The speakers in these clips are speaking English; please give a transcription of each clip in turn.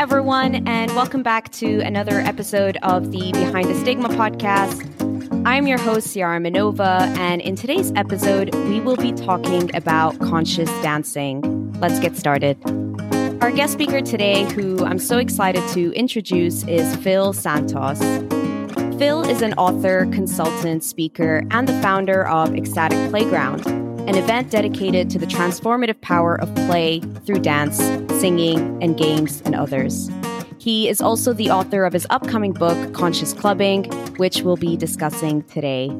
everyone, and welcome back to another episode of the Behind the Stigma podcast. I'm your host, Ciara Minova, and in today's episode, we will be talking about conscious dancing. Let's get started. Our guest speaker today, who I'm so excited to introduce, is Phil Santos. Phil is an author, consultant, speaker, and the founder of Ecstatic Playground, an event dedicated to the transformative power of play through dance, singing, and games, and others. He is also the author of his upcoming book, Conscious Clubbing, which we'll be discussing today.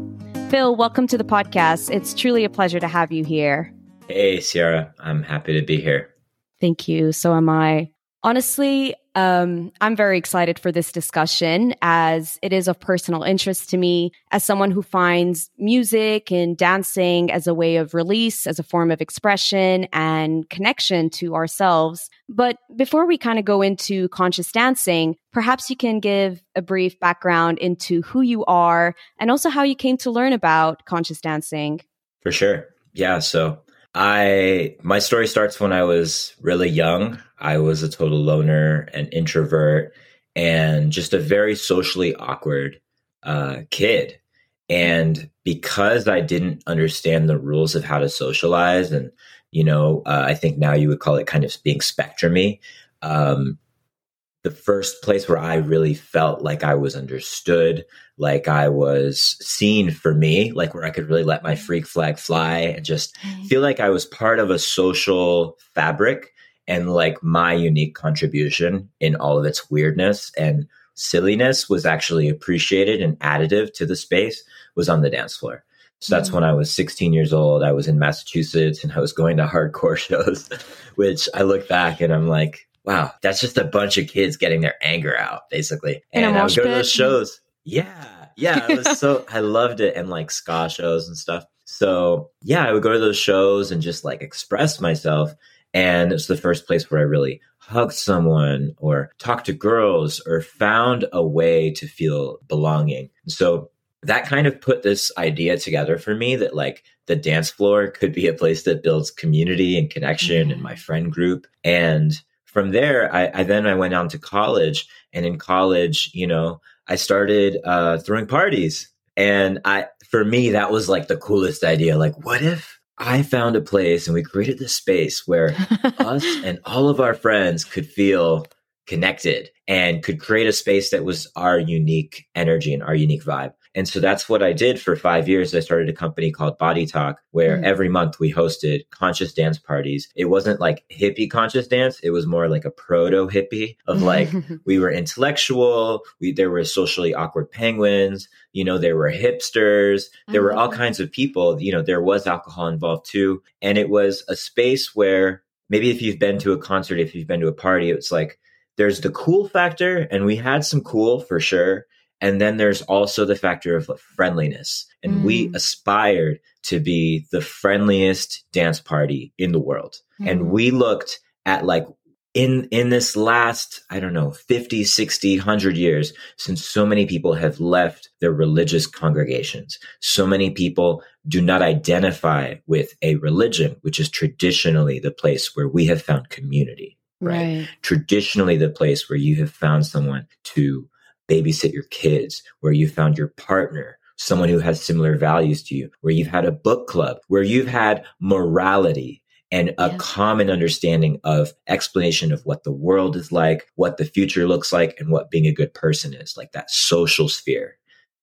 Phil, welcome to the podcast. It's truly a pleasure to have you here. Hey, Sierra. I'm happy to be here. Thank you. So am I. Honestly, um, I'm very excited for this discussion as it is of personal interest to me as someone who finds music and dancing as a way of release, as a form of expression and connection to ourselves. But before we kind of go into conscious dancing, perhaps you can give a brief background into who you are and also how you came to learn about conscious dancing. For sure. Yeah. So I my story starts when I was really young. I was a total loner, an introvert, and just a very socially awkward uh, kid. And because I didn't understand the rules of how to socialize, and you know, uh, I think now you would call it kind of being spectrumy. Um, the first place where I really felt like I was understood, like I was seen for me, like where I could really let my freak flag fly and just mm-hmm. feel like I was part of a social fabric and like my unique contribution in all of its weirdness and silliness was actually appreciated and additive to the space was on the dance floor. So that's mm-hmm. when I was 16 years old. I was in Massachusetts and I was going to hardcore shows, which I look back and I'm like, wow, that's just a bunch of kids getting their anger out, basically. And I would go to those shows. Yeah. Yeah. It was so, I loved it. And like ska shows and stuff. So yeah, I would go to those shows and just like express myself. And it's the first place where I really hugged someone or talked to girls or found a way to feel belonging. So that kind of put this idea together for me that like the dance floor could be a place that builds community and connection mm-hmm. in my friend group. And from there, I, I, then I went on to college, and in college, you know, I started uh, throwing parties, and I for me that was like the coolest idea. Like, what if I found a place and we created this space where us and all of our friends could feel connected and could create a space that was our unique energy and our unique vibe. And so that's what I did for five years. I started a company called Body Talk, where mm. every month we hosted conscious dance parties. It wasn't like hippie conscious dance. It was more like a proto hippie of like, we were intellectual. We, there were socially awkward penguins. You know, there were hipsters. There were all mm-hmm. kinds of people. You know, there was alcohol involved too. And it was a space where maybe if you've been to a concert, if you've been to a party, it's like, there's the cool factor, and we had some cool for sure. And then there's also the factor of friendliness. And mm. we aspired to be the friendliest dance party in the world. Mm. And we looked at like in in this last i don't know 50 60 100 years since so many people have left their religious congregations so many people do not identify with a religion which is traditionally the place where we have found community right? right? Traditionally, the place where you have found someone to babysit your kids, where you found your partner, someone who has similar values to you, where you've had a book club, where you've had morality and a yeah. common understanding of explanation of what the world is like, what the future looks like, and what being a good person is like that social sphere,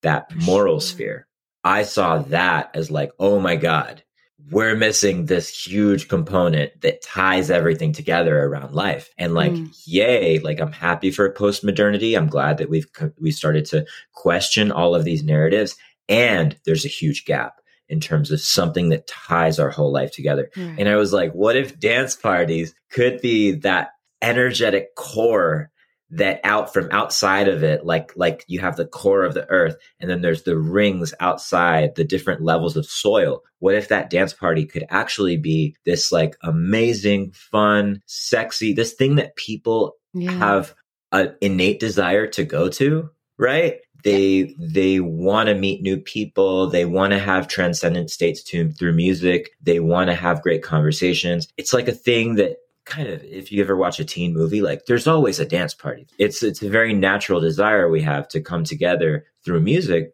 that moral sure. sphere. I saw that as like, oh my God, we're missing this huge component that ties everything together around life. And like, mm. yay, like I'm happy for post modernity. I'm glad that we've, we started to question all of these narratives. And there's a huge gap in terms of something that ties our whole life together. Mm. And I was like, what if dance parties could be that energetic core that out from outside of it like like you have the core of the earth and then there's the rings outside the different levels of soil. What if that dance party could actually be this like amazing fun sexy this thing that people yeah. have an innate desire to go to right? They they want to meet new people. They want to have transcendent states to, through music. They want to have great conversations. It's like a thing that kind of if you ever watch a teen movie like there's always a dance party. It's it's a very natural desire we have to come together through music.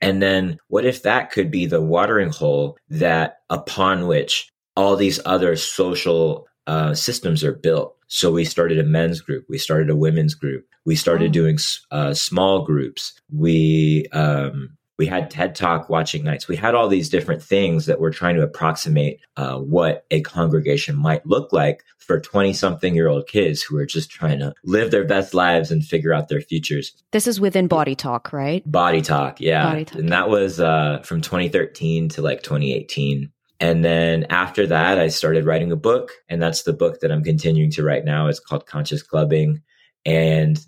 And then what if that could be the watering hole that upon which all these other social uh, systems are built? So we started a men's group. We started a women's group. We started oh. doing uh, small groups. We um, we had TED Talk watching nights. We had all these different things that were trying to approximate uh, what a congregation might look like for 20 something year old kids who are just trying to live their best lives and figure out their futures. This is within Body Talk, right? Body Talk, yeah. Body Talk. And that was uh, from 2013 to like 2018. And then after that, I started writing a book. And that's the book that I'm continuing to write now. It's called Conscious Clubbing. And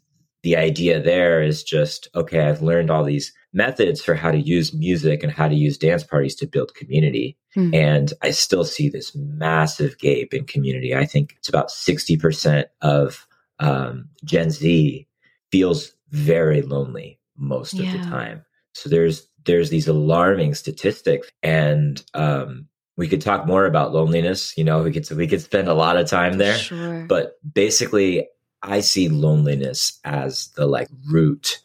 the idea there is just okay, I've learned all these methods for how to use music and how to use dance parties to build community. Mm. And I still see this massive gap in community. I think it's about 60% of um, Gen Z feels very lonely most yeah. of the time. So there's there's these alarming statistics and um, we could talk more about loneliness. You know, we could we could spend a lot of time there. Sure. But basically, I see loneliness as the like root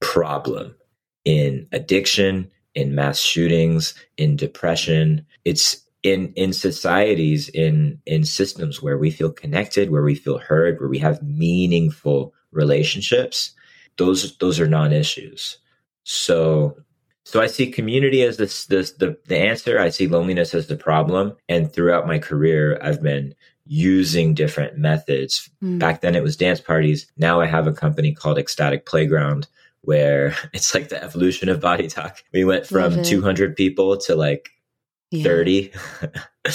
problem in addiction, in mass shootings, in depression. It's in in societies, in in systems where we feel connected, where we feel heard, where we have meaningful relationships. Those those are non-issues. So so I see community as this this the the answer. I see loneliness as the problem. And throughout my career, I've been using different methods. Mm. Back then it was dance parties. Now I have a company called Ecstatic Playground where it's like the evolution of body talk. We went from 200 people to like yeah. 30.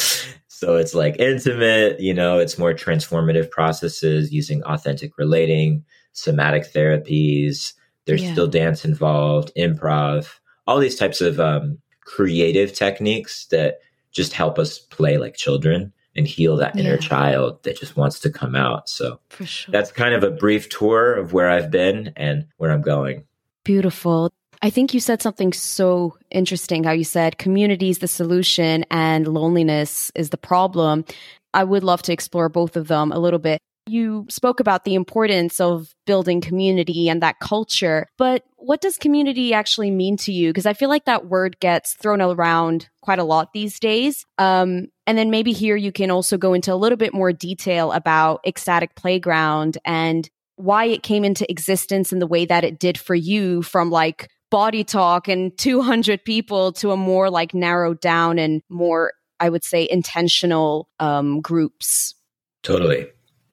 so it's like intimate, you know, it's more transformative processes using authentic relating, somatic therapies. There's yeah. still dance involved, improv, all these types of um, creative techniques that just help us play like children and heal that inner yeah. child that just wants to come out. So sure. that's kind of a brief tour of where I've been and where I'm going. Beautiful. I think you said something so interesting how you said community is the solution and loneliness is the problem. I would love to explore both of them a little bit. You spoke about the importance of building community and that culture, but what does community actually mean to you? Because I feel like that word gets thrown around quite a lot these days. Um, and then maybe here you can also go into a little bit more detail about Ecstatic Playground and why it came into existence in the way that it did for you from like body talk and 200 people to a more like narrowed down and more, I would say, intentional um, groups. Totally.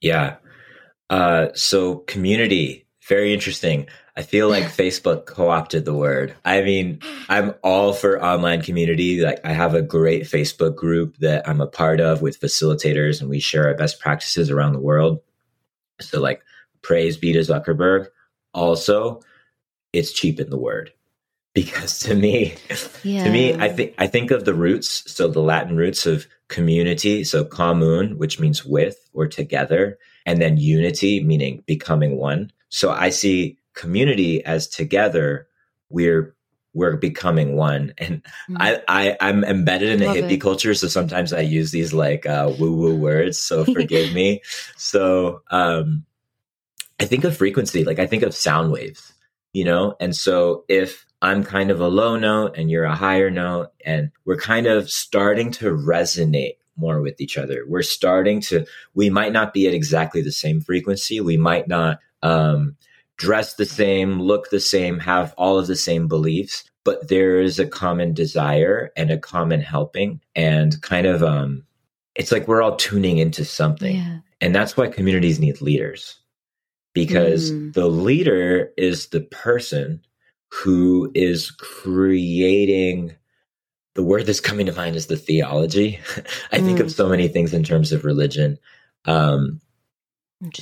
Yeah. Uh, so community, very interesting. I feel like Facebook co-opted the word. I mean, I'm all for online community. Like I have a great Facebook group that I'm a part of with facilitators and we share our best practices around the world. So like praise be to Zuckerberg. Also, it's cheap in the word because to me, yeah. to me, I think I think of the roots. So the Latin roots of community, so commun, which means with or together, and then unity, meaning becoming one. So I see community as together. We're we're becoming one and mm-hmm. I, I i'm embedded in a hippie it. culture so sometimes i use these like uh, woo woo words so forgive me so um i think of frequency like i think of sound waves you know and so if I'm kind of a low note and you're a higher note, and we're kind of starting to resonate more with each other. We're starting to, we might not be at exactly the same frequency. We might not um, dress the same, look the same, have all of the same beliefs, but there is a common desire and a common helping and kind of, um, it's like we're all tuning into something. Yeah. And that's why communities need leaders because mm. the leader is the person who is creating the word that's coming to mind is the theology. I mm. think of mm. so many things in terms of religion. Um,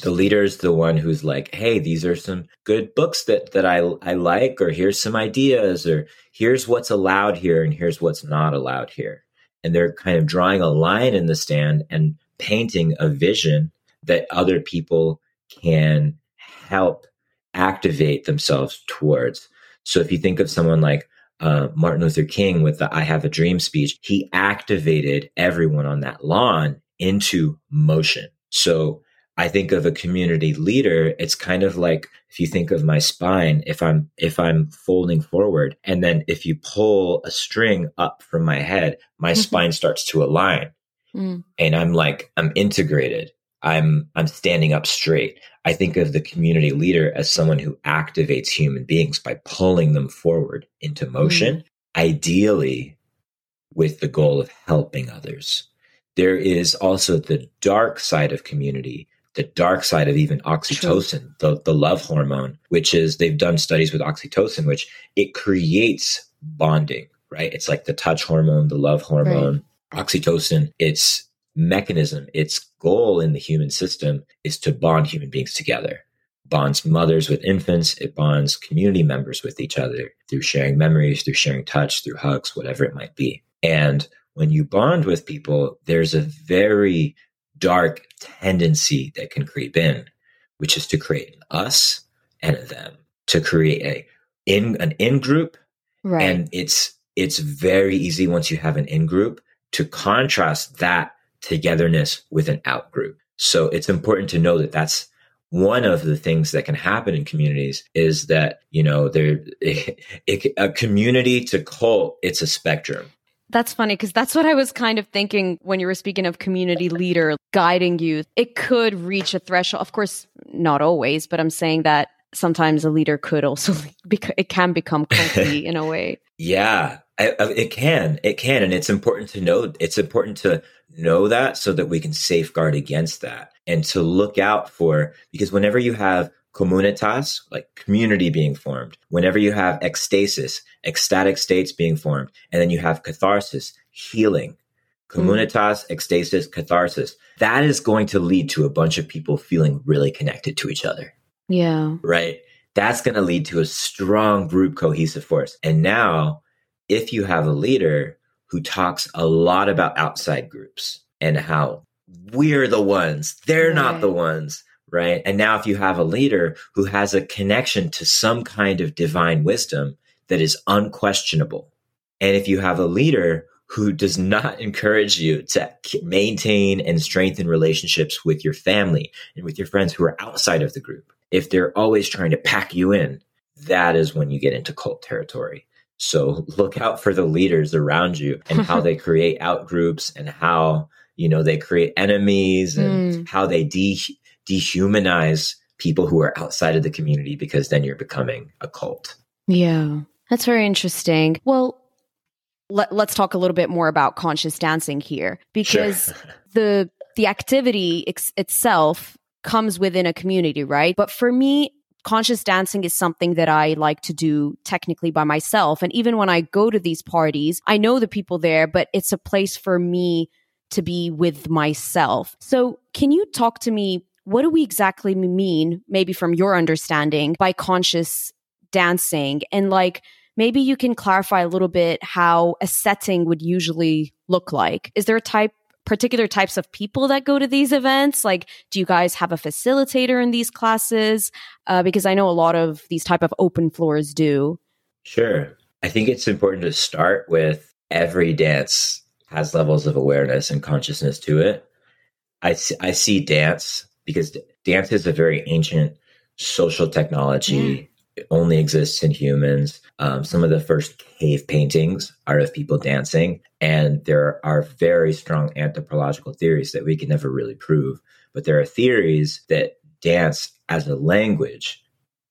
the leader is the one who's like, "Hey, these are some good books that that I I like, or here's some ideas, or here's what's allowed here, and here's what's not allowed here." And they're kind of drawing a line in the stand and painting a vision that other people can help activate themselves towards. So if you think of someone like uh, Martin Luther King with the I Have a Dream speech, he activated everyone on that lawn into motion. So I think of a community leader, it's kind of like if you think of my spine, if I'm if I'm folding forward and then if you pull a string up from my head, my mm-hmm. spine starts to align. Mm. And I'm like I'm integrated. I'm I'm standing up straight. I think of the community leader as someone who activates human beings by pulling them forward into motion, mm. ideally with the goal of helping others. There is also the dark side of community the dark side of even oxytocin, the, the love hormone, which is they've done studies with oxytocin, which it creates bonding, right? It's like the touch hormone, the love hormone, right. oxytocin. Its mechanism, its goal in the human system is to bond human beings together. Bonds mothers with infants, it bonds community members with each other through sharing memories, through sharing touch, through hugs, whatever it might be. And when you bond with people, there's a very dark tendency that can creep in, which is to create an us and a them, to create a in an in group. Right. And it's it's very easy once you have an in group to contrast that togetherness with an out group. So it's important to know that that's one of the things that can happen in communities is that you know there a community to cult it's a spectrum that's funny because that's what I was kind of thinking when you were speaking of community leader guiding you. It could reach a threshold. Of course, not always, but I'm saying that sometimes a leader could also, become it can become culty in a way. Yeah, it can. It can. And it's important to know, it's important to know that so that we can safeguard against that and to look out for, because whenever you have communitas, like community being formed. Whenever you have ecstasis, ecstatic states being formed, and then you have catharsis, healing. Communitas, mm. ecstasis, catharsis. That is going to lead to a bunch of people feeling really connected to each other. Yeah. Right. That's going to lead to a strong group cohesive force. And now, if you have a leader who talks a lot about outside groups and how we're the ones, they're right. not the ones, right? And now, if you have a leader who has a connection to some kind of divine wisdom that is unquestionable, and if you have a leader who does not encourage you to maintain and strengthen relationships with your family and with your friends who are outside of the group, if they're always trying to pack you in, that is when you get into cult territory. So look out for the leaders around you and how they create out groups and how you know they create enemies and mm. how they de dehumanize people who are outside of the community because then you're becoming a cult. Yeah, that's very interesting. Well, let, us talk a little bit more about conscious dancing here because sure. the the activity ex- itself comes within a community, right? But for me, conscious dancing is something that I like to do technically by myself. And even when I go to these parties, I know the people there, but it's a place for me to be with myself. So, can you talk to me what do we exactly mean, maybe from your understanding, by conscious dancing? And like, maybe you can clarify a little bit how a setting would usually look like. Is there a type, particular types of people that go to these events? Like, do you guys have a facilitator in these classes? Uh, because I know a lot of these type of open floors do. Sure. I think it's important to start with every dance has levels of awareness and consciousness to it. I see, I see dance because dance is a very ancient social technology. It only exists in humans. Um, some of the first cave paintings are of people dancing, and there are very strong anthropological theories that we can never really prove. But there are theories that dance as a language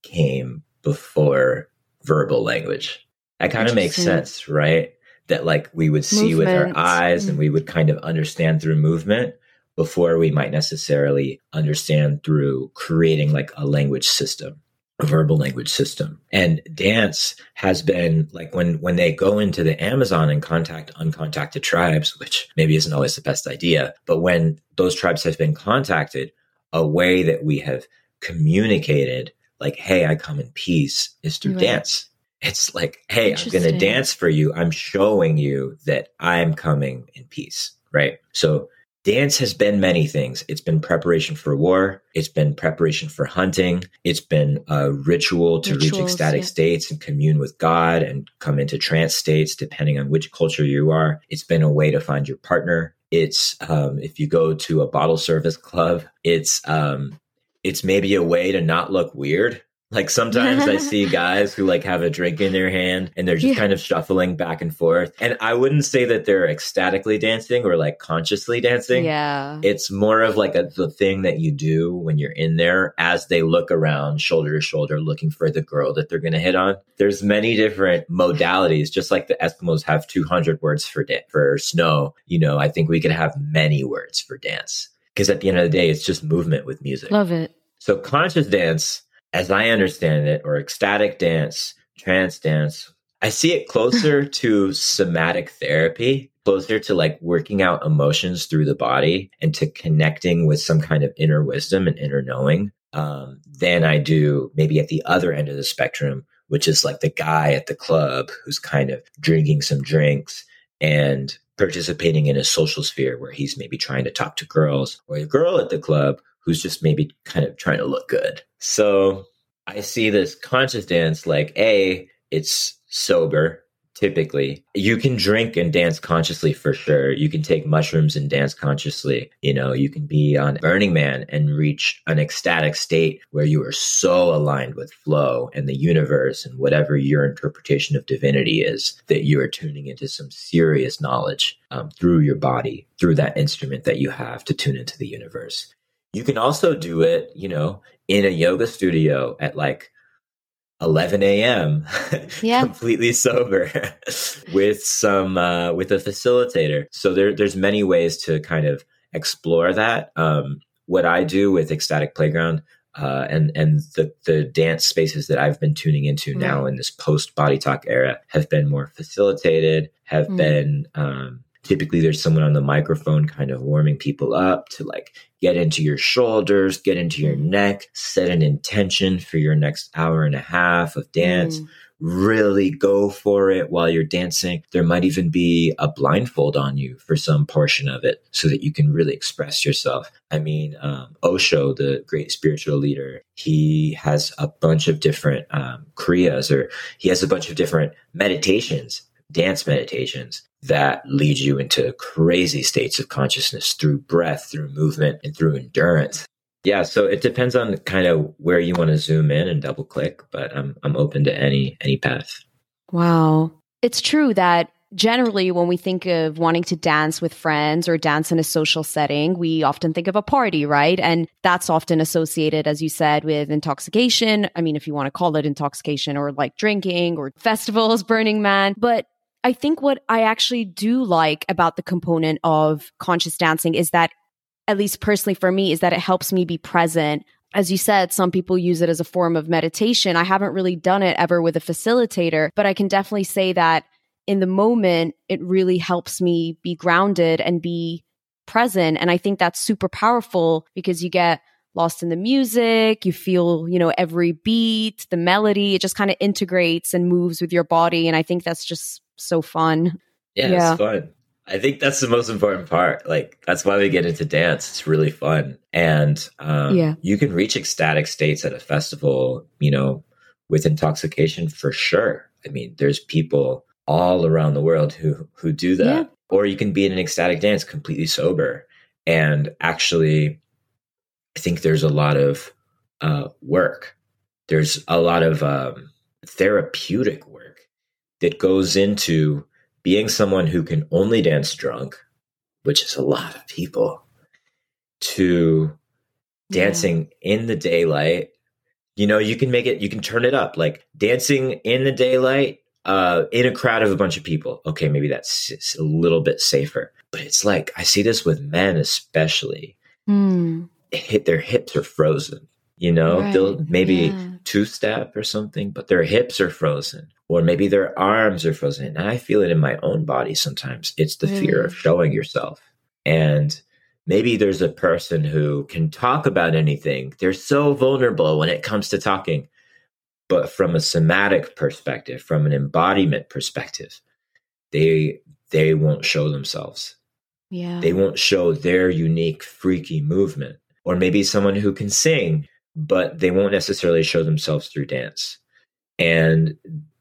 came before verbal language. That kind of makes sense, right? That like we would see movement. with our eyes mm. and we would kind of understand through movement before we might necessarily understand through creating like a language system a verbal language system. And dance has been like when when they go into the amazon and contact uncontacted tribes which maybe isn't always the best idea but when those tribes have been contacted a way that we have communicated like hey i come in peace is through right. dance. It's like hey i'm going to dance for you. I'm showing you that i'm coming in peace right? So Dance has been many things. It's been preparation for war. It's been preparation for hunting. It's been a ritual to Rituals, reach ecstatic yeah. states and commune with God and come into trance states, depending on which culture you are. It's been a way to find your partner. It's um, if you go to a bottle service club, it's um, it's maybe a way to not look weird like sometimes I see guys who like have a drink in their hand and they're just yeah. kind of shuffling back and forth. And I wouldn't say that they're ecstatically dancing or like consciously dancing. Yeah. It's more of like a, the thing that you do when you're in there as they look around shoulder to shoulder looking for the girl that they're going to hit on. There's many different modalities, just like the Eskimos have 200 words for da- for snow. You know, I think we could have many words for dance because at the end of the day, it's just movement with music. Love it. So conscious dance as I understand it, or ecstatic dance, trance dance, I see it closer to somatic therapy, closer to like working out emotions through the body and to connecting with some kind of inner wisdom and inner knowing um, than I do maybe at the other end of the spectrum, which is like the guy at the club who's kind of drinking some drinks and participating in a social sphere where he's maybe trying to talk to girls or the girl at the club who's just maybe kind of trying to look good. So I see this conscious dance like A, it's sober typically. You can drink and dance consciously for sure. You can take mushrooms and dance consciously. You know, you can be on Burning Man and reach an ecstatic state where you are so aligned with flow and the universe and whatever your interpretation of divinity is that you are tuning into some serious knowledge um, through your body, through that instrument that you have to tune into the universe. You can also do it, you know, in a yoga studio at like 11 a.m. Yeah. completely sober with some uh, with a facilitator. So there, there's many ways to kind of explore that. Um, what I do with Ecstatic Playground uh, and and the the dance spaces that I've been tuning into mm. now in this post body talk era have been more facilitated, have mm. been um, typically there's someone on the microphone kind of warming people up to like get into your shoulders, get into your mm. neck, set an intention for your next hour and a half of dance. Mm. Really go for it while you're dancing. There might even be a blindfold on you for some portion of it so that you can really express yourself. I mean, um, Osho, the great spiritual leader, he has a bunch of different um, kriyas or he has a bunch of different meditations dance meditations that lead you into crazy states of consciousness through breath, through movement, and through endurance. Yeah, so it depends on kind of where you want to zoom in and double click, but I'm I'm open to any any path. Wow. It's true that generally when we think of wanting to dance with friends or dance in a social setting, we often think of a party, right? And that's often associated, as you said, with intoxication. I mean, if you want to call it intoxication or like drinking or festivals, Burning Man. But I think what I actually do like about the component of conscious dancing is that, at least personally for me, is that it helps me be present. As you said, some people use it as a form of meditation. I haven't really done it ever with a facilitator, but I can definitely say that in the moment, it really helps me be grounded and be present. And I think that's super powerful because you get lost in the music. You feel, you know, every beat, the melody, it just kind of integrates and moves with your body. And I think that's just so fun. Yeah, yeah, it's fun. I think that's the most important part. Like that's why we get into dance. It's really fun, and um, yeah, you can reach ecstatic states at a festival. You know, with intoxication for sure. I mean, there's people all around the world who who do that. Yeah. Or you can be in an ecstatic dance completely sober, and actually, I think there's a lot of uh, work. There's a lot of um, therapeutic work that goes into being someone who can only dance drunk, which is a lot of people, to dancing yeah. in the daylight. You know, you can make it, you can turn it up like dancing in the daylight uh, in a crowd of a bunch of people. Okay, maybe that's a little bit safer. But it's like, I see this with men especially. Mm. Hit, their hips are frozen. You know, right. they'll maybe yeah. two step or something, but their hips are frozen or maybe their arms are frozen. And I feel it in my own body sometimes. It's the fear of mm. showing yourself. And maybe there's a person who can talk about anything. They're so vulnerable when it comes to talking. But from a somatic perspective, from an embodiment perspective, they they won't show themselves. Yeah. They won't show their unique freaky movement. Or maybe someone who can sing, but they won't necessarily show themselves through dance. And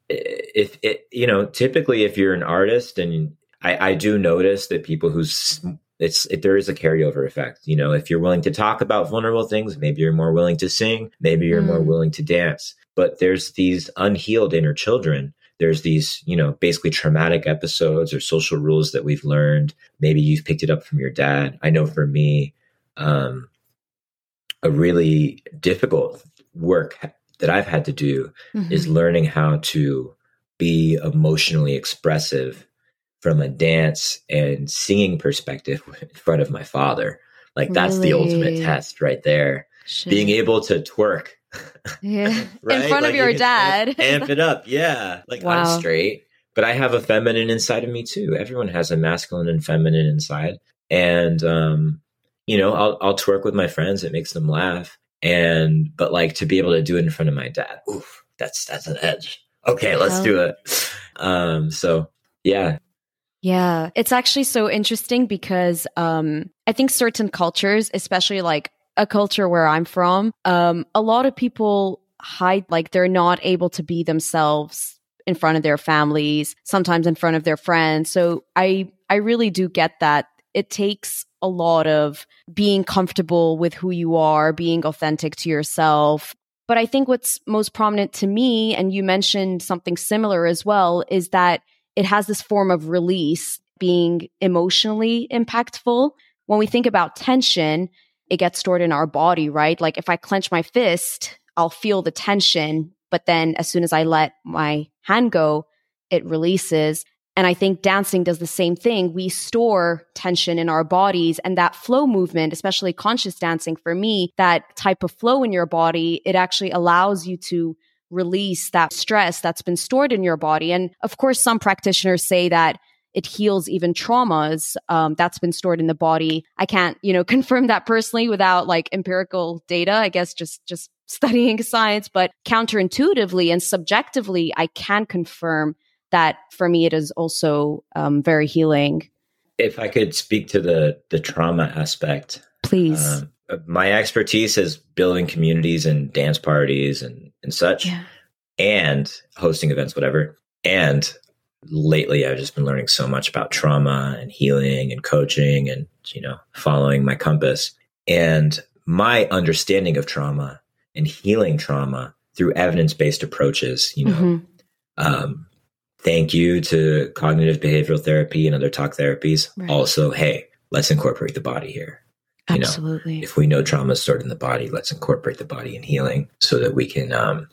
if it, you know, typically if you're an artist and I, I do notice that people who's it's it, there is a carryover effect. You know, if you're willing to talk about vulnerable things, maybe you're more willing to sing, maybe you're mm. more willing to dance. But there's these unhealed inner children. There's these, you know, basically traumatic episodes or social rules that we've learned. Maybe you've picked it up from your dad. I know for me, um, a really difficult work that I've had to do mm-hmm. is learning how to be emotionally expressive from a dance and singing perspective in front of my father. Like that's really? the ultimate test right there. Shit. Being able to twerk. Yeah. right? In front like of your dad. Amp, amp, it up. Yeah. Like wow. I'm straight, but I have a feminine inside of me too. Everyone has a masculine and feminine inside. And um, you know, I'll I'll twerk with my friends. It makes them laugh. And but like to be able to do it in front of my dad, oof, that's that's an edge. Okay, let's do it. Um, so yeah, yeah, it's actually so interesting because um, I think certain cultures, especially like a culture where I'm from, um, a lot of people hide, like they're not able to be themselves in front of their families, sometimes in front of their friends. So I, I really do get that. It takes a lot of being comfortable with who you are, being authentic to yourself. But I think what's most prominent to me, and you mentioned something similar as well, is that it has this form of release being emotionally impactful. When we think about tension, it gets stored in our body, right? Like if I clench my fist, I'll feel the tension, but then as soon as I let my hand go, it releases. And I think dancing does the same thing. We store tension in our bodies and that flow movement, especially conscious dancing for me, that type of flow in your body, it actually allows you to release that stress that's been stored in your body. And of course, some practitioners say that it heals even traumas um, that's been stored in the body. I can't, you know, confirm that personally without like empirical data. I guess just just studying science, but counterintuitively and subjectively, I can confirm that for me it is also um, very healing. If I could speak to the the trauma aspect, please. Um, my expertise is building communities and dance parties and, and such yeah. and hosting events whatever and lately i've just been learning so much about trauma and healing and coaching and you know following my compass and my understanding of trauma and healing trauma through evidence-based approaches you know mm-hmm. um, thank you to cognitive behavioral therapy and other talk therapies right. also hey let's incorporate the body here you Absolutely. Know, if we know trauma is stored in the body, let's incorporate the body in healing so that we can um,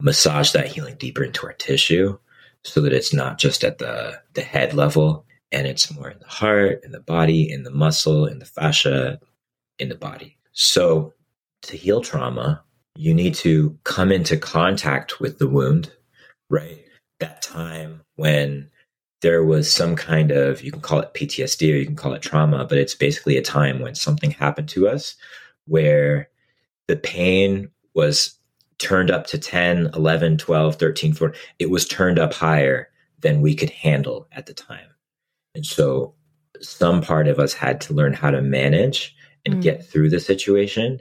massage that healing deeper into our tissue so that it's not just at the, the head level and it's more in the heart, in the body, in the muscle, in the fascia, in the body. So to heal trauma, you need to come into contact with the wound, right? That time when there was some kind of you can call it PTSD or you can call it trauma, but it's basically a time when something happened to us where the pain was turned up to 10, 11, 12, 13, 14. It was turned up higher than we could handle at the time. And so some part of us had to learn how to manage and mm. get through the situation.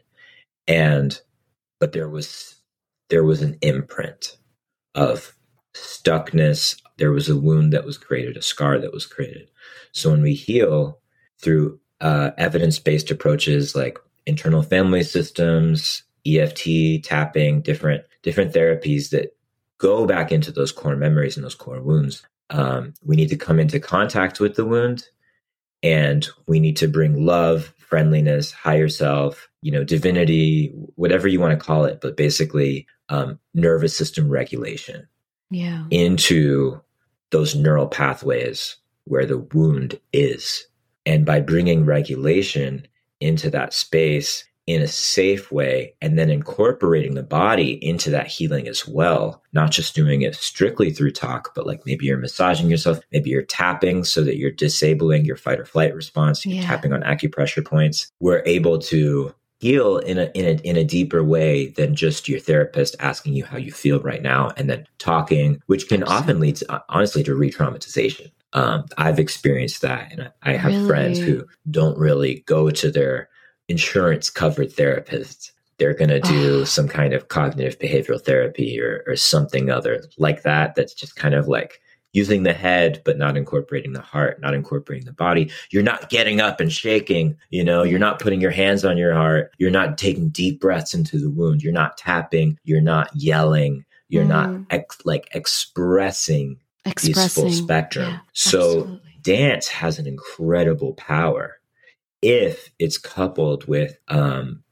And but there was there was an imprint of stuckness there was a wound that was created, a scar that was created. So when we heal through uh, evidence based approaches like internal family systems, EFT, tapping, different different therapies that go back into those core memories and those core wounds. Um, we need to come into contact with the wound, and we need to bring love, friendliness, higher self, you know, divinity, whatever you want to call it, but basically um, nervous system regulation yeah. into those neural pathways where the wound is. And by bringing regulation into that space in a safe way and then incorporating the body into that healing as well, not just doing it strictly through talk, but like maybe you're massaging yourself, maybe you're tapping so that you're disabling your fight or flight response, you're yeah. tapping on acupressure points. We're able to heal in a in a in a deeper way than just your therapist asking you how you feel right now and then talking, which can often lead to, honestly to re-traumatization. Um, I've experienced that, and I have really? friends who don't really go to their insurance covered therapists They're going to do oh. some kind of cognitive behavioral therapy or, or something other like that. That's just kind of like using the head but not incorporating the heart not incorporating the body. You're not getting up and shaking you know? You're not putting your hands on your heart. You're not taking deep breaths into the wound. You're not tapping. You're not yelling. You're mm. not ex- like expressing, expressing. these full spectrum. Yeah, so absolutely. dance has an incredible power if it's coupled with um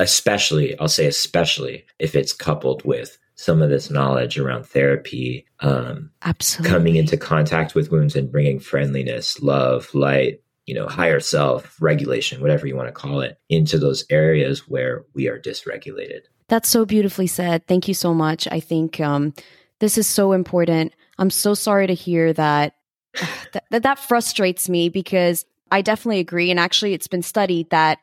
especially i'll say especially if it's coupled with some of this knowledge around therapy, um, absolutely coming into contact with wounds and bringing friendliness, love, light, you know, higher self, regulation, whatever you want to call it, into those areas where we are dysregulated. That's so beautifully said. Thank you so much. I think um, this is so important. I'm so sorry to hear that. that that frustrates me because I definitely agree. And actually, it's been studied that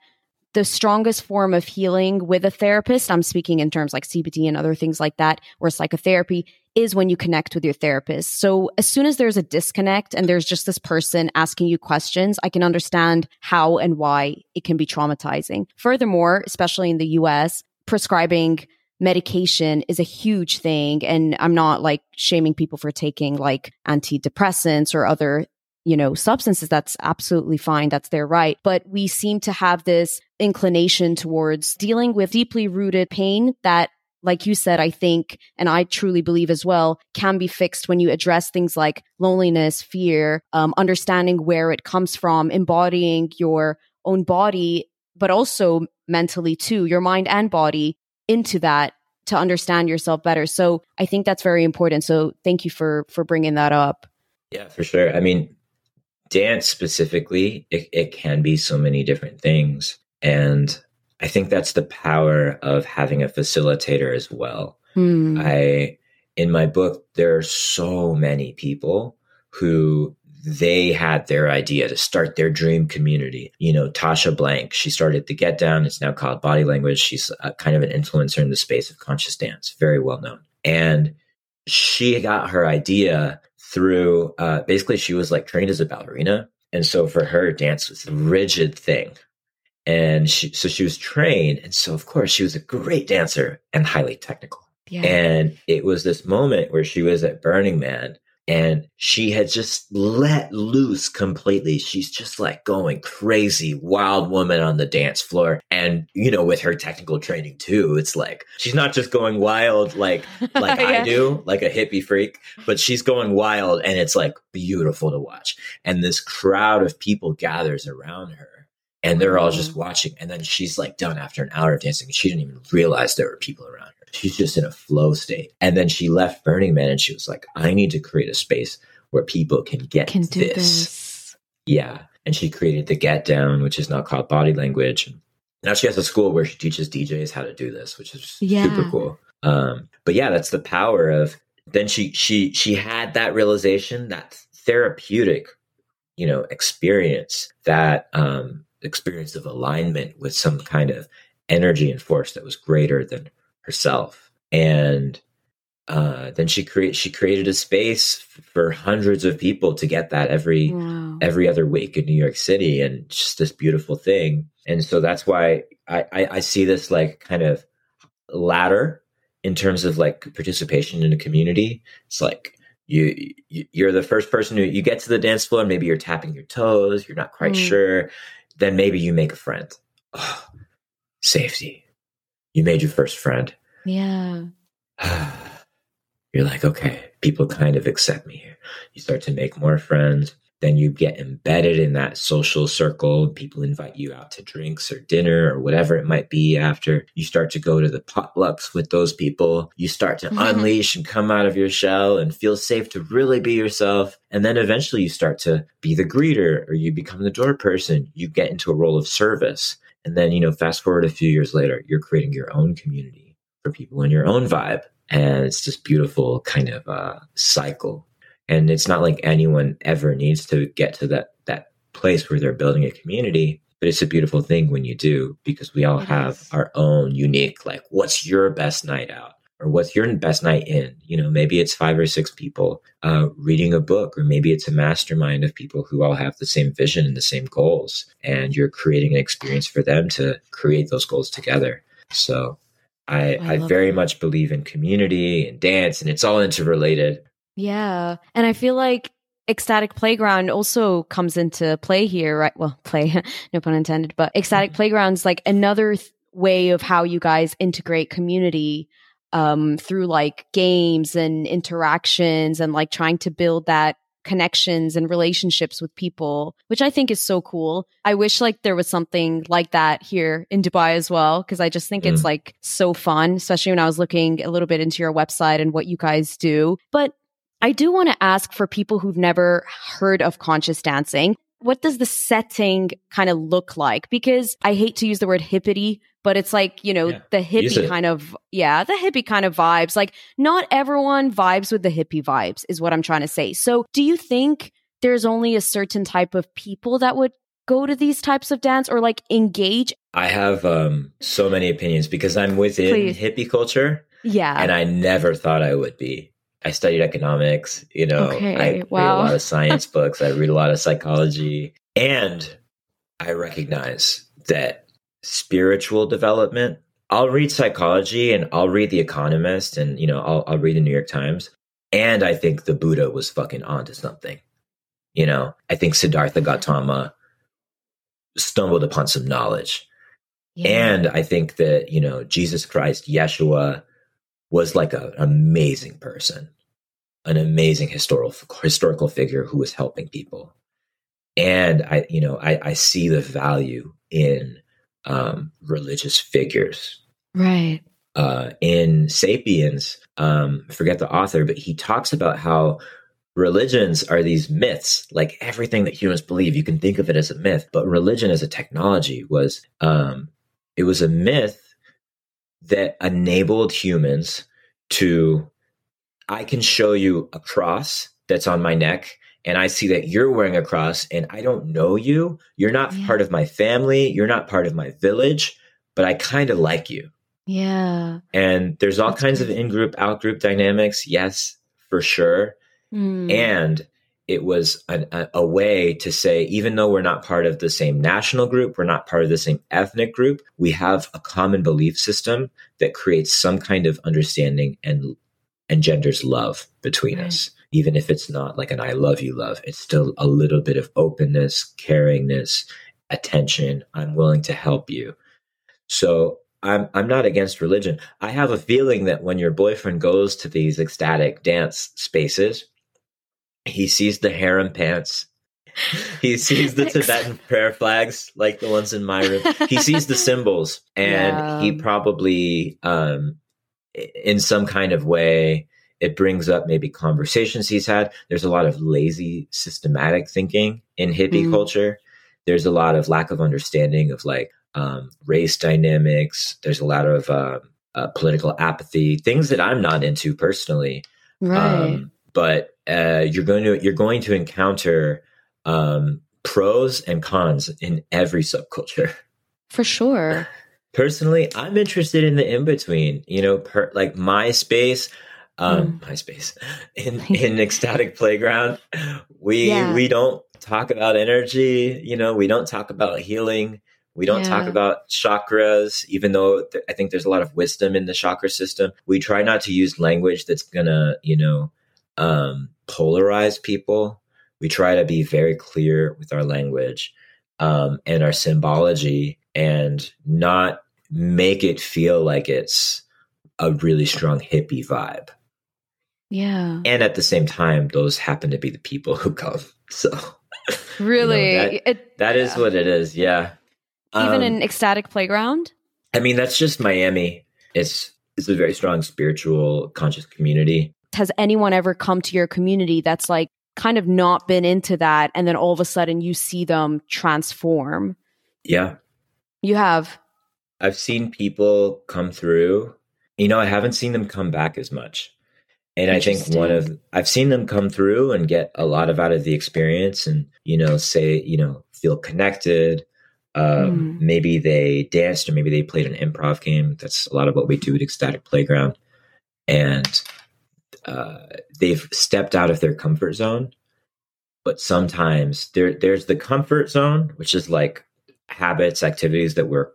the strongest form of healing with a therapist, I'm speaking in terms like CBT and other things like that, or psychotherapy, is when you connect with your therapist. So as soon as there's a disconnect and there's just this person asking you questions, I can understand how and why it can be traumatizing. Furthermore, especially in the US, prescribing medication is a huge thing. And I'm not like shaming people for taking like antidepressants or other you know, substances, that's absolutely fine. That's their right. But we seem to have this inclination towards dealing with deeply rooted pain that like you said, I think, and I truly believe as well, can be fixed when you address things like loneliness, fear, um, understanding where it comes from, embodying your own body, but also mentally too, your mind and body into that to understand yourself better. So I think that's very important. So thank you for for bringing that up. Yeah, for sure. I mean, dance specifically, it, it can be so many different things. And I think that's the power of having a facilitator as well. Hmm. I, in my book, there are so many people who they had their idea to start their dream community. You know, Tasha Blank, she started the Get Down. It's now called Body Language. She's a, kind of an influencer in the space of conscious dance, very well known. And she got her idea through uh, basically she was like trained as a ballerina. And so for her dance was a rigid thing. And she so she was trained. And so of course she was a great dancer and highly technical. Yeah. and it was this moment where she was at burning man and she had just let loose completely. She's just like going crazy, wild woman on the dance floor. And, you know, with her technical training too, it's like she's not just going wild like like yeah. I do, like a hippie freak, but she's going wild and it's like beautiful to watch. And this crowd of people gathers around her and they're all just watching. And then she's like done after an hour of dancing. She didn't even realize there were people around she's just in a flow state. And then she left Burning Man and she was like, I need to create a space where people can get can this. this. Yeah. And she created the Get Down, which is now called Body Language. Now she has a school where she teaches DJs how to do this, which is yeah. super cool. Um, but yeah, that's the power of then she she she had that realization, that therapeutic, you know, experience, that um experience of alignment with some kind of energy and force that was greater than herself. And uh, then she create she created a space for hundreds of people to get that every wow. every other week in New York City, and just this beautiful thing. And so that's why I, I, I see this like kind of ladder in terms of like participation in a community. It's like you, you are the first person who you get to the dance floor. Maybe you're tapping your toes. You're not quite mm. sure. Then maybe you make a friend. Oh, safety you made your first friend. Yeah. You're like, okay, people kind of accept me here. You start to make more friends. Then you get embedded in that social circle. People invite you out to drinks or dinner or whatever it might be after. You start to go to the potlucks with those people. You start to unleash and come out of your shell and feel safe to really be yourself. And then eventually you start to be the greeter or you become the door person. You get into a role of service. And then, you know, fast forward a few years later, you're creating your own community for people in your own vibe. And it's this beautiful kind of uh, cycle. And it's not like anyone ever needs to get to that that place where they're building a community, but it's a beautiful thing when you do because we all have our own unique like what's your best night out? Or what's your best night in you know maybe it's five or six people uh, reading a book or maybe it's a mastermind of people who all have the same vision and the same goals and you're creating an experience for them to create those goals together so i i, I very that. much believe in community and dance and it's all interrelated Yeah. And I feel like ecstatic playground also comes into play here, right? Well, play, no pun intended, but ecstatic mm-hmm. playground's like another th- way of how you guys integrate community um, through like games and interactions and like trying to build that connections and relationships with people, which I think is so cool. I wish like there was something like that here in Dubai as well, because I just think mm. it's like so fun, especially when I was looking a little bit into your website and what you guys do. But I do want to ask for people who've never heard of conscious dancing, what does the setting kind of look like? Because I hate to use the word hippity, but it's like, you know, yeah, the hippie kind of, yeah, the hippie kind of vibes. Like, not everyone vibes with the hippie vibes, is what I'm trying to say. So, do you think there's only a certain type of people that would go to these types of dance or like engage? I have um, so many opinions because I'm within Please. hippie culture. Yeah. And I never thought I would be. I studied economics. You know, okay, I wow. read a lot of science books. I read a lot of psychology, and I recognize that spiritual development. I'll read psychology and I'll read The Economist and you know I'll, I'll read the New York Times, and I think the Buddha was fucking onto something. You know, I think Siddhartha Gautama stumbled upon some knowledge. Yeah. And I think that, you know, Jesus Christ, Yeshua, was like an amazing person an amazing historical historical figure who was helping people. And I, you know, I, I see the value in um, religious figures. Right. Uh, in Sapiens, um, forget the author, but he talks about how religions are these myths. Like everything that humans believe, you can think of it as a myth. But religion as a technology was, um, it was a myth that enabled humans to I can show you a cross that's on my neck and I see that you're wearing a cross and I don't know you. You're not yeah. part of my family. You're not part of my village, but I kind of like you. Yeah. And there's all that's kinds of in group, out group dynamics. Yes, for sure. Mm. And it was an, a, a, way to say, even though we're not part of the same national group, we're not part of the same ethnic group, we have a common belief system that creates some kind of understanding and engenders love between right. us. Even if it's not like an I love you love, it's still a little bit of openness, caringness, attention. I'm willing to help you. So I'm I'm not against religion. I have a feeling that when your boyfriend goes to these ecstatic dance spaces, he sees the harem pants. He sees the Tibetan prayer flags like the ones in my room. He sees the symbols and yeah. he probably um in some kind of way it brings up maybe conversations he's had. There's a lot of lazy systematic thinking in hippie mm. culture. There's a lot of lack of understanding of like um, race dynamics. There's a lot of uh, uh, political apathy things that i'm not into personally. Right. Um, but uh, you're going to you're going to encounter um, pros and cons in every subculture. For sure personally, I'm interested in the in between. You know, per, like my space, um, mm. my space in in ecstatic playground. We yeah. we don't talk about energy. You know, we don't talk about healing. We don't yeah. talk about chakras, even though th- I think there's a lot of wisdom in the chakra system. We try not to use language that's gonna, you know, um, polarize people. We try to be very clear with our language um, and our symbology and not make it feel like it's a really strong hippie vibe. Yeah. And at the same time, those happen to be the people who come. So really, you know, that, it, that yeah. is what it is. Yeah. Even um, an ecstatic playground. I mean, that's just Miami. It's it's a very strong spiritual conscious community. Has anyone ever come to your community that's like kind of not been into that and then all of a sudden you see them transform? Yeah. You have. I've seen people come through. You know, I haven't seen them come back as much. And I think one of I've seen them come through and get a lot of out of the experience and, you know, say, you know, feel connected. Um, mm. maybe they danced or maybe they played an improv game. That's a lot of what we do at Ecstatic Playground. And uh, they've stepped out of their comfort zone. But sometimes there there's the comfort zone, which is like habits, activities that we're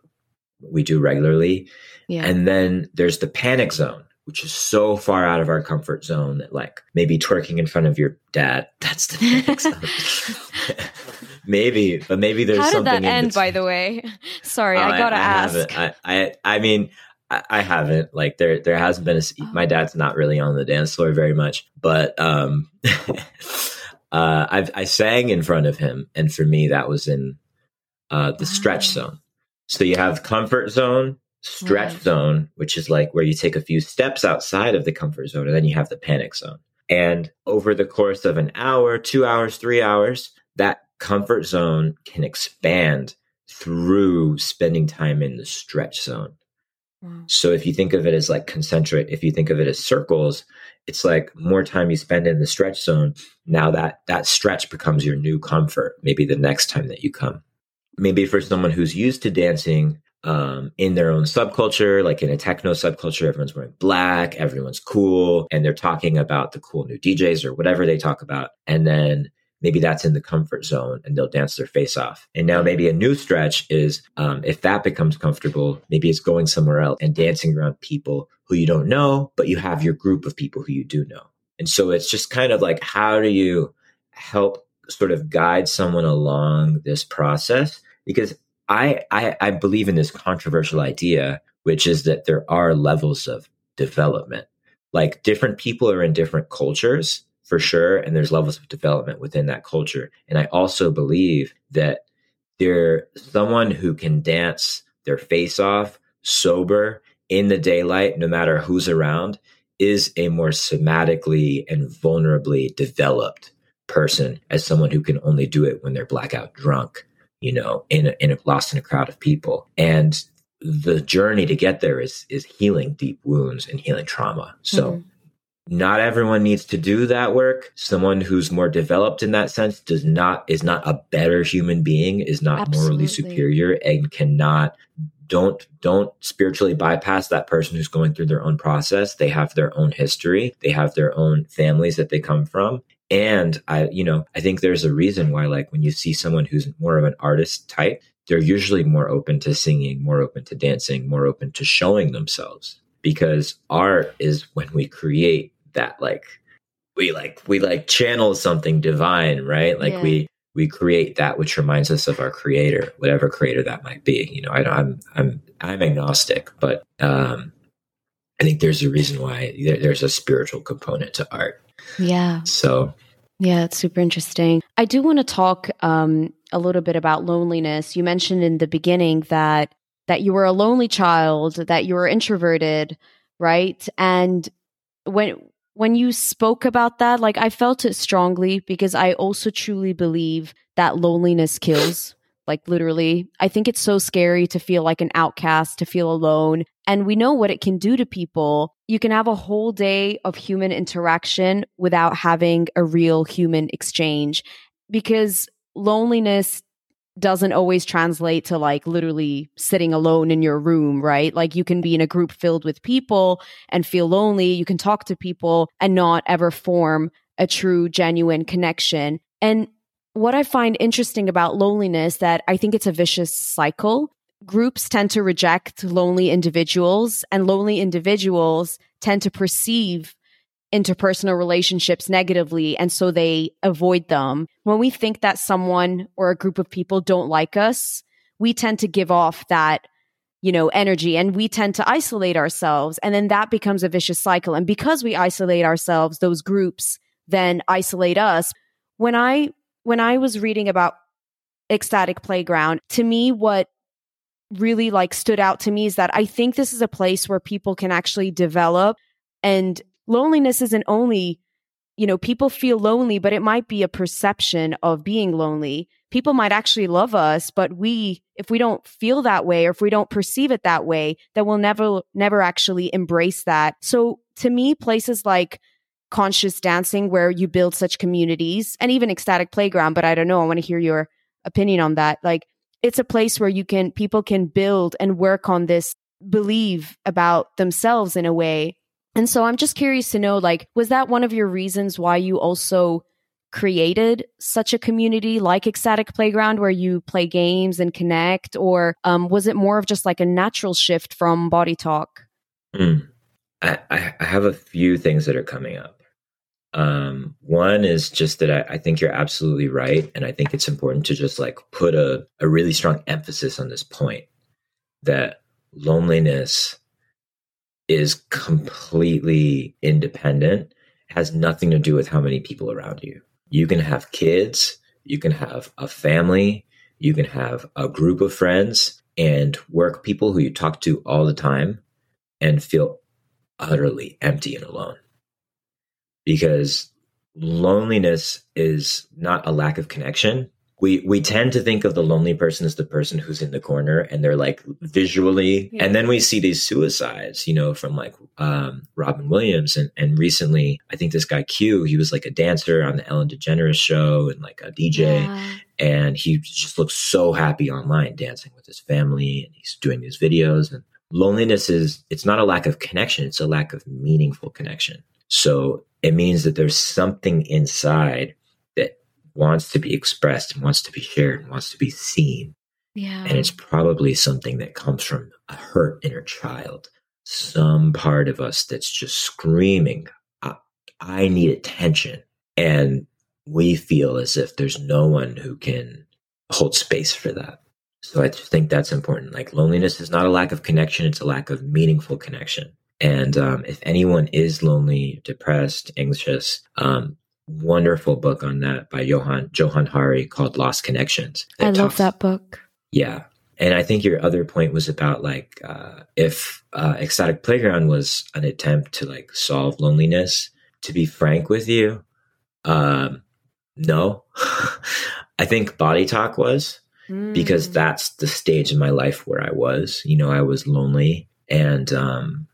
we do regularly. Yeah. And then there's the panic zone, which is so far out of our comfort zone that like maybe twerking in front of your dad, that's the panic zone. maybe, but maybe there's How did something that end, by the way? Sorry, I gotta I ask. haven't. I, I, I mean, I, I haven't. Like there, there hasn't been a. My dad's not really on the dance floor very much, but um, uh, I've I sang in front of him, and for me, that was in uh, the stretch zone. So you have comfort zone, stretch Right. zone, which is like where you take a few steps outside of the comfort zone, and then you have the panic zone. And over the course of an hour, two hours, three hours, that comfort zone can expand through spending time in the stretch zone. Wow. So if you think of it as like concentric, if you think of it as circles, it's like more time you spend in the stretch zone. Now that that stretch becomes your new comfort. Maybe the next time that you come, maybe for someone who's used to dancing um, in their own subculture, like in a techno subculture, everyone's wearing black, everyone's cool, and they're talking about the cool new DJs or whatever they talk about, and then maybe that's in the comfort zone and they'll dance their face off. And now maybe a new stretch is um, if that becomes comfortable, maybe it's going somewhere else and dancing around people who you don't know, but you have your group of people who you do know. And so it's just kind of like, how do you help sort of guide someone along this process? Because I, I, I believe in this controversial idea, which is that there are levels of development. Like different people are in different cultures for sure, and there's levels of development within that culture. And I also believe that there someone who can dance their face off sober in the daylight, no matter who's around, is a more somatically and vulnerably developed person as someone who can only do it when they're blackout drunk, you know, in a, in a lost in a crowd of people. And the journey to get there is is healing deep wounds and healing trauma. So Mhm. not everyone needs to do that work. Someone who's more developed in that sense does not is not a better human being, is not morally superior and cannot don't don't spiritually bypass that person who's going through their own process. They have their own history, they have their own families that they come from. And I, you know, I think there's a reason why, like, when you see someone who's more of an artist type, they're usually more open to singing, more open to dancing, more open to showing themselves. Because art is when we create that, like, we like we like channel something divine, right? Like Yeah. we we create that which reminds us of our creator, whatever creator that might be. You know, I don't, I'm I'm I'm agnostic, but um, I think there's a reason why there, there's a spiritual component to art. Yeah. So Yeah, it's super interesting. I do want to talk um, a little bit about loneliness. You mentioned in the beginning that that you were a lonely child, that you were introverted, right? And when when you spoke about that, like I felt it strongly because I also truly believe that loneliness kills. Like literally, I think it's so scary to feel like an outcast, to feel alone. And we know what it can do to people. You can have a whole day of human interaction without having a real human exchange because loneliness doesn't always translate to like literally sitting alone in your room, right? Like you can be in a group filled with people and feel lonely. You can talk to people and not ever form a true, genuine connection. And what I find interesting about loneliness that I think it's a vicious cycle. Groups tend to reject lonely individuals, and lonely individuals tend to perceive interpersonal relationships negatively, and so they avoid them. When we think that someone or a group of people don't like us, we tend to give off that you know energy and we tend to isolate ourselves and then that becomes a vicious cycle and because we isolate ourselves those groups then isolate us when i when i was reading about ecstatic playground to me what really like stood out to me is that i think this is a place where people can actually develop and loneliness isn't only you know people feel lonely but it might be a perception of being lonely. People might actually love us but we if we don't feel that way or if we don't perceive it that way then we'll never never actually embrace that. So to me places like conscious dancing where you build such communities and even ecstatic playground but i don't know i want to hear your opinion on that like it's a place where you can people can build and work on this believe about themselves in a way and so i'm just curious to know like was that one of your reasons why you also created such a community like ecstatic playground where you play games and connect or um, was it more of just like a natural shift from body talk Mm. I, I have a few things that are coming up. Um, one is just that I, I, think you're absolutely right. And I think it's important to just like put a, a really strong emphasis on this point that loneliness is completely independent, has nothing to do with how many people around you. You can have kids, you can have a family, you can have a group of friends and work people who you talk to all the time and feel utterly empty and alone. Because loneliness is not a lack of connection. We we tend to think of the lonely person as the person who's in the corner and they're like visually yeah. and then we see these suicides, you know, from like um, Robin Williams and and recently I think this guy Q, he was like a dancer on the Ellen DeGeneres show and like a DJ yeah. and he just looks so happy online dancing with his family and he's doing these videos and loneliness is it's not a lack of connection it's a lack of meaningful connection so it means that there's something inside that wants to be expressed and wants to be shared and wants to be seen. Yeah. And it's probably something that comes from a hurt inner child. Some part of us that's just screaming I, I need attention. And we feel as if there's no one who can hold space for that. So I just think that's important. Like loneliness is not a lack of connection; it's a lack of meaningful connection. And um, if anyone is lonely, depressed, anxious, um, wonderful book on that by Johan Johann Hari called Lost Connections. I love talks, that book. Yeah. And I think your other point was about like uh, if uh, Ecstatic Playground was an attempt to like solve loneliness. To be frank with you, um, no. I think Body Talk was because mm. that's the stage in my life where I was. You know, I was lonely and um,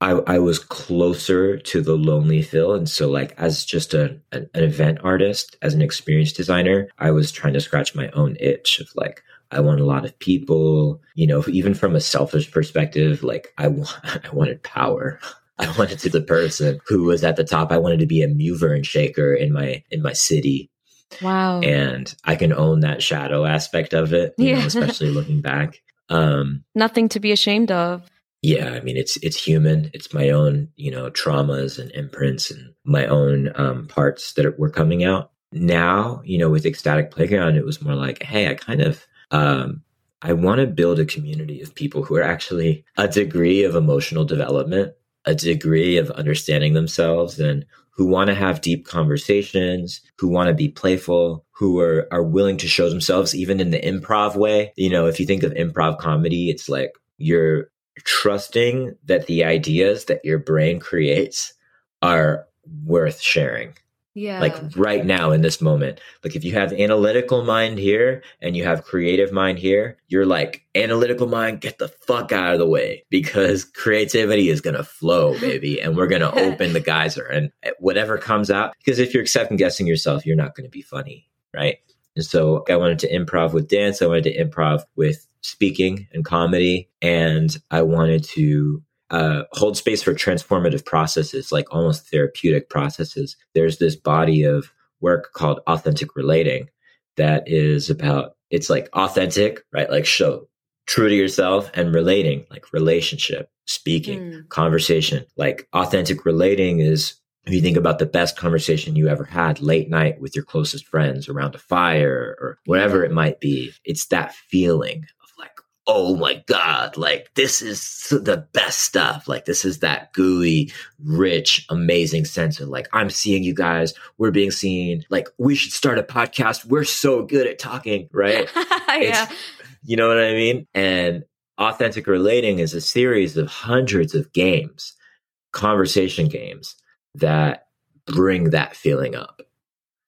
I, I was closer to the lonely Phil. And so, like, as just a, an, an event artist, as an experienced designer, I was trying to scratch my own itch of like, I want a lot of people, you know, even from a selfish perspective, like I, want, I wanted power. I wanted to be the person who was at the top. I wanted to be a mover and shaker in my in my city. Wow. And I can own that shadow aspect of it, yeah. Know, especially looking back. Um, Nothing to be ashamed of. Yeah, I mean it's it's human. It's my own, you know, traumas and imprints and my own um, parts that were coming out. Now, you know, with Ecstatic Playground, it was more like, hey, I kind of um, I want to build a community of people who are actually a degree of emotional development, a degree of understanding themselves, and who want to have deep conversations, who want to be playful, who are, are willing to show themselves even in the improv way. You know, if you think of improv comedy, it's like you're trusting that the ideas that your brain creates are worth sharing. Yeah. Like right now in this moment. Like if you have analytical mind here and you have creative mind here, you're like analytical mind, get the fuck out of the way because creativity is going to flow, baby. and we're going to open the geyser and eh, whatever comes out. Because if you're second guessing yourself, you're not going to be funny. Right. And so I wanted to improv with dance. I wanted to improv with speaking and comedy. And I wanted to uh, hold space for transformative processes, like almost therapeutic processes. There's this body of work called authentic relating that is about, it's like authentic, right? Like show true to yourself and relating, like relationship, speaking, mm. conversation. Like authentic relating is if you think about the best conversation you ever had late night with your closest friends around a fire or whatever it might be, it's that feeling of like, oh my God, like this is the best stuff. Like this is that gooey, rich, amazing sense of like, I'm seeing you guys. We're being seen. Like we should start a podcast. We're so good at talking, right? yeah. you know what I mean? And authentic relating is a series of hundreds of games, conversation games that bring that feeling up.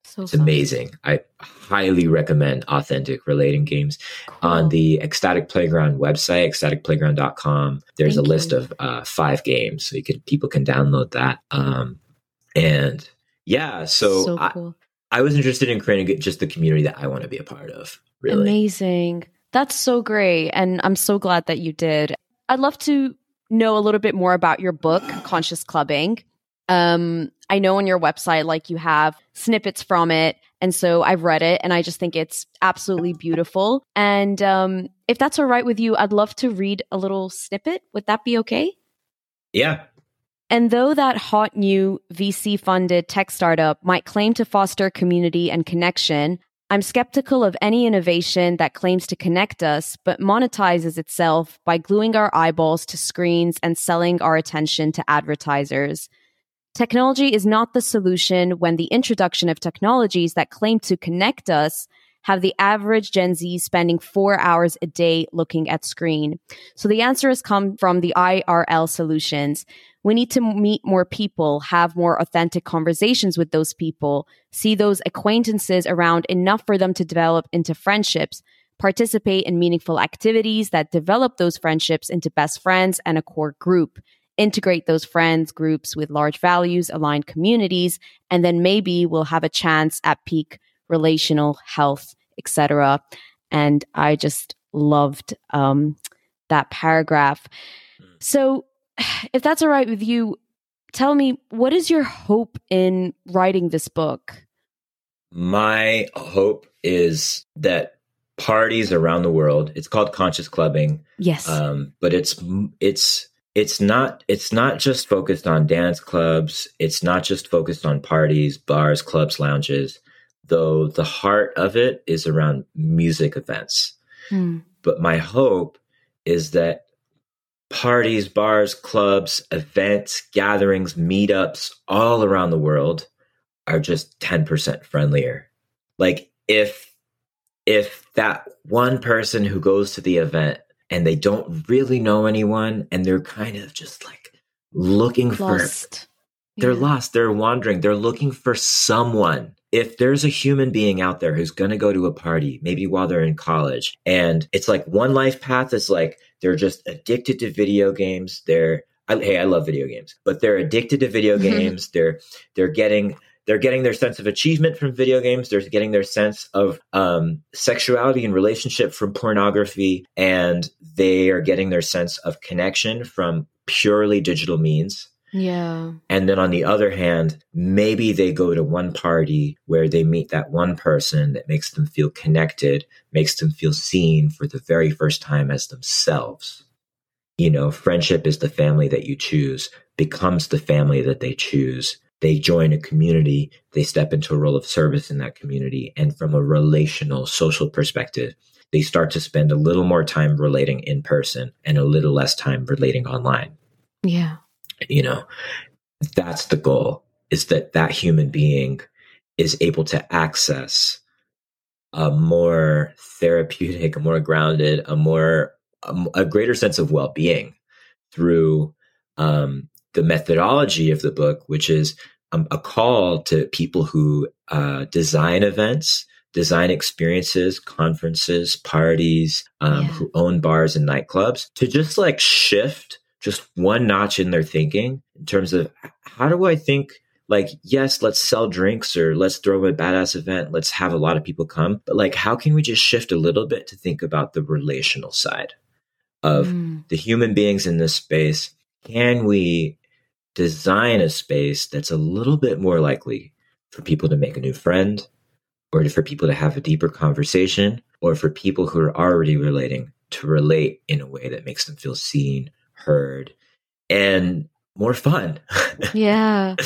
So it's fun. amazing. I highly recommend authentic relating games cool. on the ecstatic playground website ecstaticplayground.com there's Thank a list you. of uh, five games so you can people can download that um, and yeah so, so cool. I, I, was interested in creating just the community that i want to be a part of really amazing that's so great and i'm so glad that you did i'd love to know a little bit more about your book conscious clubbing um, I know on your website, like you have snippets from it. And so I've read it and I just think it's absolutely beautiful. And um, if that's all right with you, I'd love to read a little snippet. Would that be okay? Yeah. And though that hot new VC funded tech startup might claim to foster community and connection, I'm skeptical of any innovation that claims to connect us but monetizes itself by gluing our eyeballs to screens and selling our attention to advertisers. Technology is not the solution when the introduction of technologies that claim to connect us have the average Gen Z spending four hours a day looking at screen. So the answer has come from the IRL solutions. We need to meet more people, have more authentic conversations with those people, see those acquaintances around enough for them to develop into friendships, participate in meaningful activities that develop those friendships into best friends and a core group, integrate those friends groups with large values, aligned communities, and then maybe we'll have a chance at peak relational health, etc. And I just loved um, that paragraph. Hmm. So if that's all right with you, tell me what is your hope in writing this book? My hope is that parties around the world, it's called conscious clubbing. Yes. Um, but it's it's it's not it's not just focused on dance clubs, it's not just focused on parties, bars, clubs, lounges, though the heart of it is around music events. Hmm. But my hope is that parties, bars, clubs, events, gatherings, meetups all around the world are just 10% friendlier. Like if if that one person who goes to the event and they don't really know anyone and they're kind of just like looking lost. for they're yeah. lost, they're wandering, they're looking for someone if there's a human being out there who's going to go to a party, maybe while they're in college, and it's like one life path is like they're just addicted to video games. They're I, hey, I love video games, but they're addicted to video mm-hmm. games. they're they're getting they're getting their sense of achievement from video games. They're getting their sense of um, sexuality and relationship from pornography, and they are getting their sense of connection from purely digital means. Yeah. And then on the other hand, maybe they go to one party where they meet that one person that makes them feel connected, makes them feel seen for the very first time as themselves. You know, friendship is the family that you choose, becomes the family that they choose. They join a community, they step into a role of service in that community. And from a relational, social perspective, they start to spend a little more time relating in person and a little less time relating online. Yeah you know that's the goal is that that human being is able to access a more therapeutic a more grounded a more a, a greater sense of well-being through um, the methodology of the book which is um, a call to people who uh, design events design experiences conferences parties um, yeah. who own bars and nightclubs to just like shift just one notch in their thinking in terms of how do I think like yes let's sell drinks or let's throw a badass event let's have a lot of people come but like how can we just shift a little bit to think about the relational side of mm. the human beings in this space can we design a space that's a little bit more likely for people to make a new friend or for people to have a deeper conversation or for people who are already relating to relate in a way that makes them feel seen heard and more fun. yeah.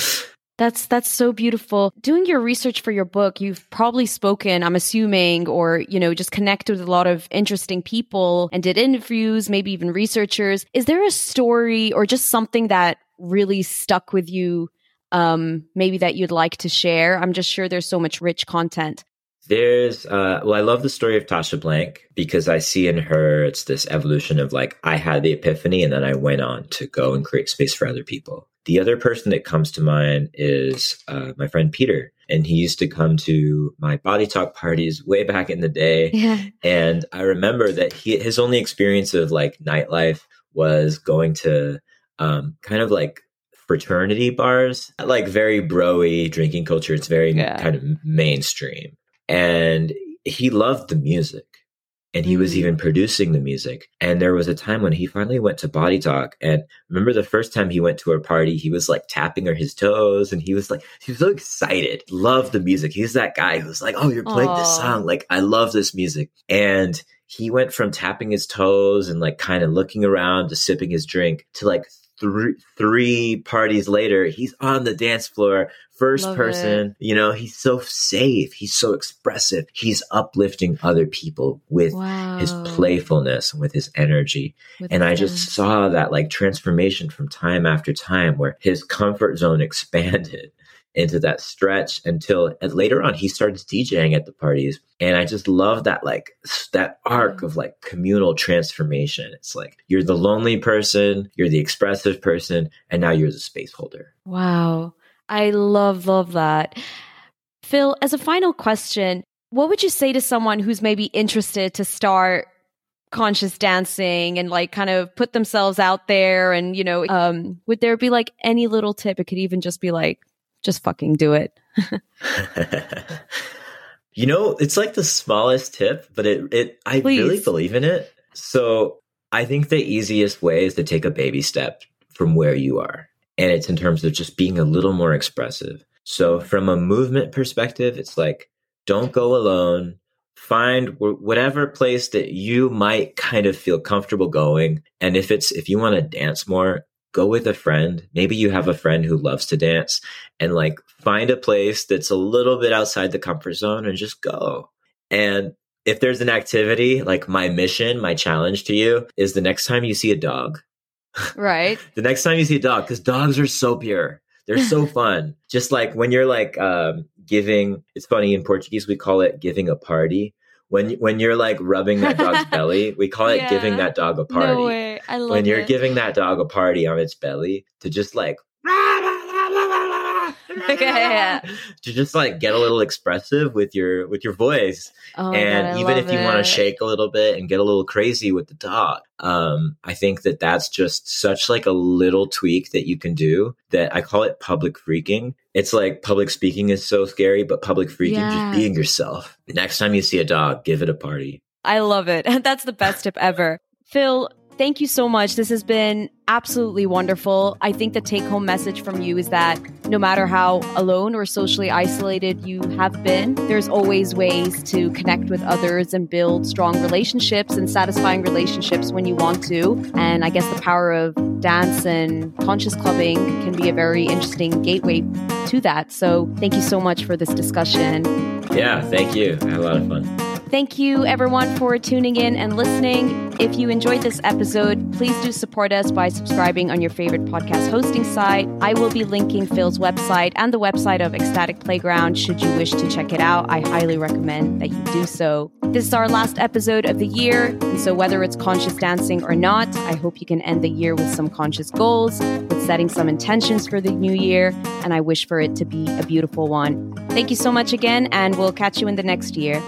That's that's so beautiful. Doing your research for your book, you've probably spoken, I'm assuming, or you know, just connected with a lot of interesting people and did interviews, maybe even researchers. Is there a story or just something that really stuck with you um maybe that you'd like to share? I'm just sure there's so much rich content. There's, uh, well, I love the story of Tasha Blank because I see in her, it's this evolution of like, I had the epiphany and then I went on to go and create space for other people. The other person that comes to mind is uh, my friend Peter. And he used to come to my body talk parties way back in the day. Yeah. And I remember that he, his only experience of like nightlife was going to um, kind of like fraternity bars, like very broy drinking culture. It's very yeah. kind of mainstream and he loved the music and he was even producing the music. And there was a time when he finally went to Body Talk. And remember the first time he went to a party, he was like tapping her his toes and he was like, he was so excited, loved the music. He's that guy who's like, oh, you're playing Aww. this song. Like, I love this music. And he went from tapping his toes and like kind of looking around to sipping his drink to like three three parties later, he's on the dance floor, first Love person. it. You know, he's so safe. He's so expressive. He's uplifting other people with wow. his playfulness, and with his energy. With And I just saw that like transformation from time after time where his comfort zone expanded into that stretch until and later on he starts DJing at the parties. And I just love that like that arc of like communal transformation. It's like you're the lonely person, you're the expressive person, and now you're the space holder. Wow. I love, love that. Phil, as a final question, what would you say to someone who's maybe interested to start conscious dancing and like kind of put themselves out there? And, you know, um, would there be like any little tip? It could even just be like, just fucking do it. you know, it's like the smallest tip, but it it I really believe in it. So I think the easiest way is to take a baby step from where you are. And it's in terms of just being a little more expressive. So from a movement perspective, it's like don't go alone. Find whatever place that you might kind of feel comfortable going. And if it's if you want to dance more, go with a friend. Maybe you have a friend who loves to dance and like find a place that's a little bit outside the comfort zone and just go. And if there's an activity, like my mission, my challenge to you is the next time you see a dog, Right. the next time you see a dog, because dogs are so pure. They're so fun. Just like when you're like um, giving, it's funny in Portuguese, we call it giving a party. When, when you're like rubbing that dog's belly, we call it Yeah. giving that dog a party No way. I love when you're it. giving that dog a party on its belly to just like Yeah. to just like get a little expressive with your with your voice Oh and God, even if you want to shake a little bit and get a little crazy with the dog um i think that that's just such like a little tweak that you can do that i call it public freaking it's like public speaking is so scary but public freaking Yeah. just being yourself next time you see a dog give it a party I love it. That's the best tip ever. Phil, thank you so much. This has been absolutely wonderful. I think the take home message from you is that no matter how alone or socially isolated you have been, there's always ways to connect with others and build strong relationships and satisfying relationships when you want to. And I guess the power of dance and conscious clubbing can be a very interesting gateway to that. So thank you so much for this discussion. yeah thank you i had a lot of fun Thank you, everyone, for tuning in and listening. If you enjoyed this episode, please do support us by subscribing on your favorite podcast hosting site. I will be linking Phil's website and the website of Ecstatic Playground should you wish to check it out. I highly recommend that you do so. This is our last episode of the year, and so whether it's conscious dancing or not, I hope you can end the year with some conscious goals, with setting some intentions for the new year, and I wish for it to be a beautiful one. Thank you so much again, and we'll catch you in the next year.